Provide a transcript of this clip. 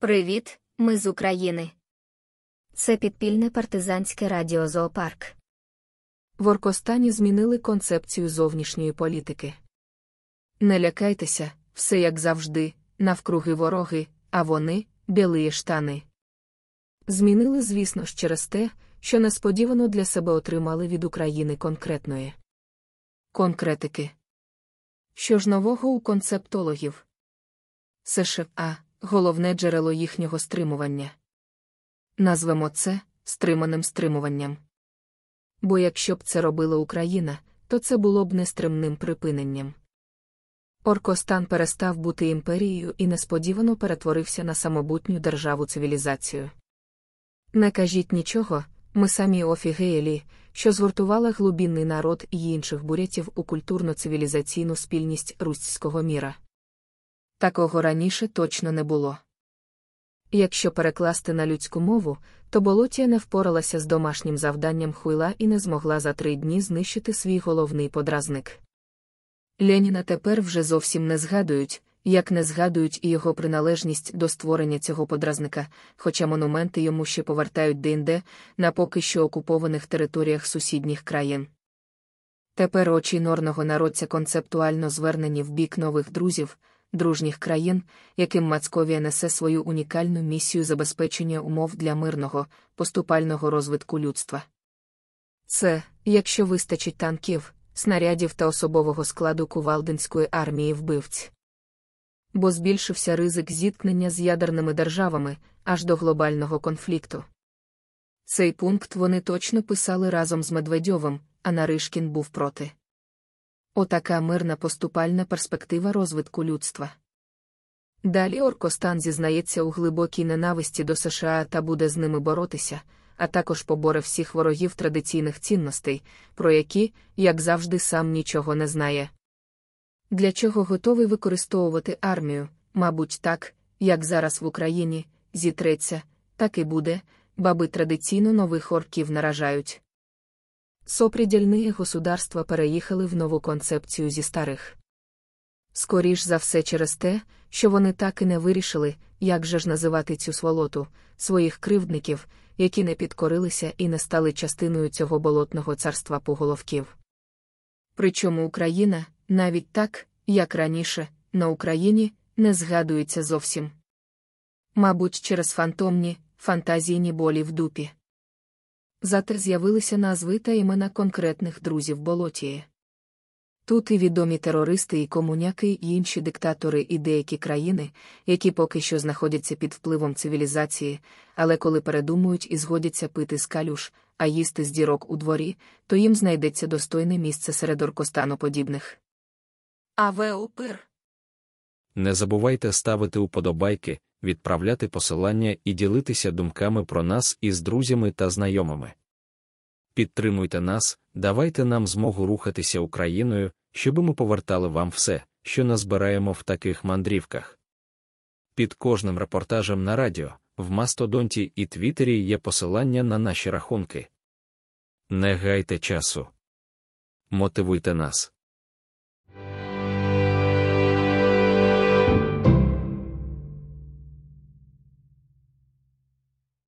Привіт, ми з України. Це підпільне партизанське радіо Зоопарк. В Оркостані змінили концепцію зовнішньої політики. Не лякайтеся, все як завжди, навкруги вороги, а вони білі штани. Змінили, звісно ж, через те, що несподівано для себе отримали від України конкретної конкретики. Що ж нового у концептологів? США головне джерело їхнього стримування. Назвемо це стриманим стримуванням. Бо якщо б це робила Україна, то це було б нестримним припиненням. Оркостан перестав бути імперією і несподівано перетворився на самобутню державу цивілізацію. Не кажіть нічого, ми самі офігеєлі, що згуртувала глубінний народ і інших бурятів у культурно-цивілізаційну спільність руського міра. Такого раніше точно не було. Якщо перекласти на людську мову, то Болотія не впоралася з домашнім завданням хуйла і не змогла за три дні знищити свій головний подразник. Леніна тепер вже зовсім не згадують, як не згадують і його приналежність до створення цього подразника, хоча монументи йому ще повертають деінде на поки що окупованих територіях сусідніх країн. Тепер очі норного народця концептуально звернені в бік нових друзів, дружніх країн, яким Мацковія несе свою унікальну місію забезпечення умов для мирного, поступального розвитку людства. Це, якщо вистачить танків, снарядів та особового складу кувалдинської армії вбивць. Бо збільшився ризик зіткнення з ядерними державами аж до глобального конфлікту. Цей пункт вони точно писали разом з Медведьовим, а Наришкін був проти. Отака мирна поступальна перспектива розвитку людства. Далі Оркостан зізнається у глибокій ненависті до США та буде з ними боротися, а також поборе всіх ворогів традиційних цінностей, про які, як завжди, сам нічого не знає. Для чого готовий використовувати армію, мабуть, так, як зараз в Україні, зітреться, так і буде, баби традиційно нових орків наражають. Сопридільні государства переїхали в нову концепцію зі старих. Скоріш за все через те, що вони так і не вирішили, як же ж називати цю сволоту, своїх кривдників, які не підкорилися і не стали частиною цього болотного царства поголовків. Причому Україна, навіть так, як раніше, на Україні не згадується зовсім. Мабуть, через фантомні, фантазійні болі в дупі. Зате з'явилися назви та імена конкретних друзів Болотії. Тут і відомі терористи і комуняки, і інші диктатори і деякі країни, які поки що знаходяться під впливом цивілізації, але коли передумують і згодяться пити з калюш, а їсти з дірок у дворі, то їм знайдеться достойне місце серед оркостаноподібних. АВОПИР Не забувайте ставити уподобайки, відправляти посилання і ділитися думками про нас із друзями та знайомими. Підтримуйте нас, давайте нам змогу рухатися Україною, щоб ми повертали вам все, що назбираємо в таких мандрівках. Під кожним репортажем на радіо, в Мастодонті і Твіттері є посилання на наші рахунки. Не гайте часу. Мотивуйте нас.